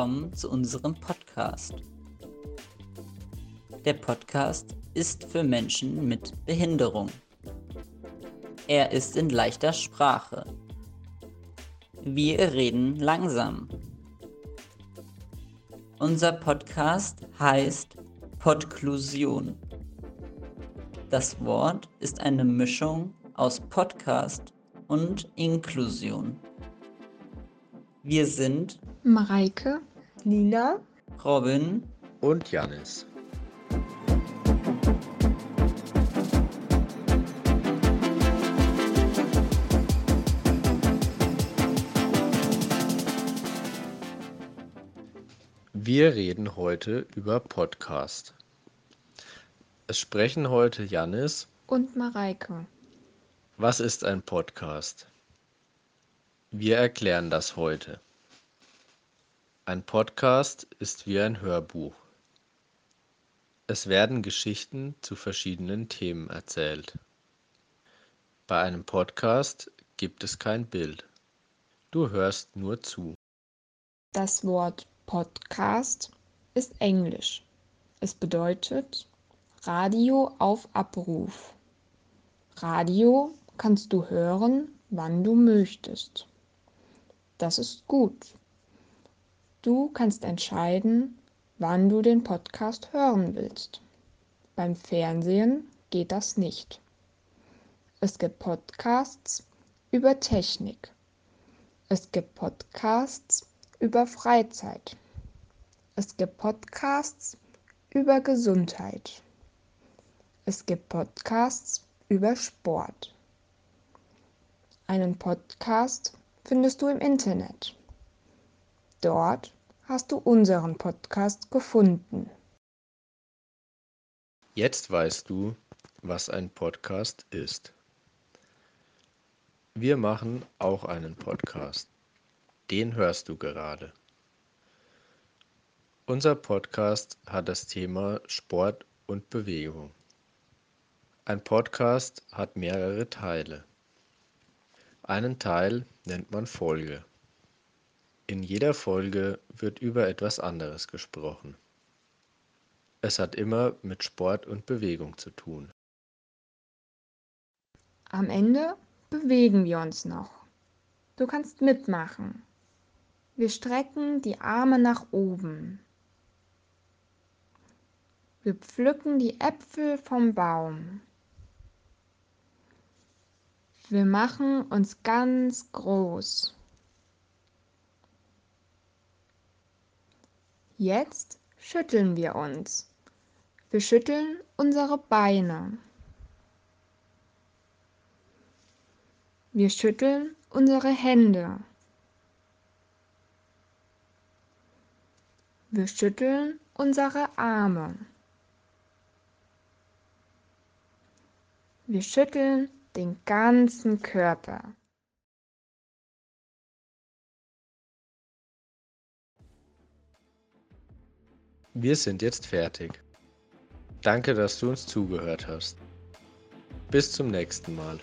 willkommen zu unserem Podcast. Der Podcast ist für Menschen mit Behinderung. Er ist in leichter Sprache. Wir reden langsam. Unser Podcast heißt Podklusion. Das Wort ist eine Mischung aus Podcast und Inklusion. Wir sind Mareike, Nina, Robin und Janis. Wir reden heute über Podcast. Es sprechen heute Janis und Mareike. Was ist ein Podcast? Wir erklären das heute. Ein Podcast ist wie ein Hörbuch. Es werden Geschichten zu verschiedenen Themen erzählt. Bei einem Podcast gibt es kein Bild. Du hörst nur zu. Das Wort Podcast ist Englisch. Es bedeutet Radio auf Abruf. Radio kannst du hören, wann du möchtest. Das ist gut. Du kannst entscheiden, wann du den Podcast hören willst. Beim Fernsehen geht das nicht. Es gibt Podcasts über Technik. Es gibt Podcasts über Freizeit. Es gibt Podcasts über Gesundheit. Es gibt Podcasts über Sport. Einen Podcast findest du im Internet. Dort hast du unseren Podcast gefunden. Jetzt weißt du, was ein Podcast ist. Wir machen auch einen Podcast. Den hörst du gerade. Unser Podcast hat das Thema Sport und Bewegung. Ein Podcast hat mehrere Teile. Einen Teil nennt man Folge. In jeder Folge wird über etwas anderes gesprochen. Es hat immer mit Sport und Bewegung zu tun. Am Ende bewegen wir uns noch. Du kannst mitmachen. Wir strecken die Arme nach oben. Wir pflücken die Äpfel vom Baum. Wir machen uns ganz groß. Jetzt schütteln wir uns. Wir schütteln unsere Beine. Wir schütteln unsere Hände. Wir schütteln unsere Arme. Wir schütteln den ganzen Körper. Wir sind jetzt fertig. Danke, dass du uns zugehört hast. Bis zum nächsten Mal.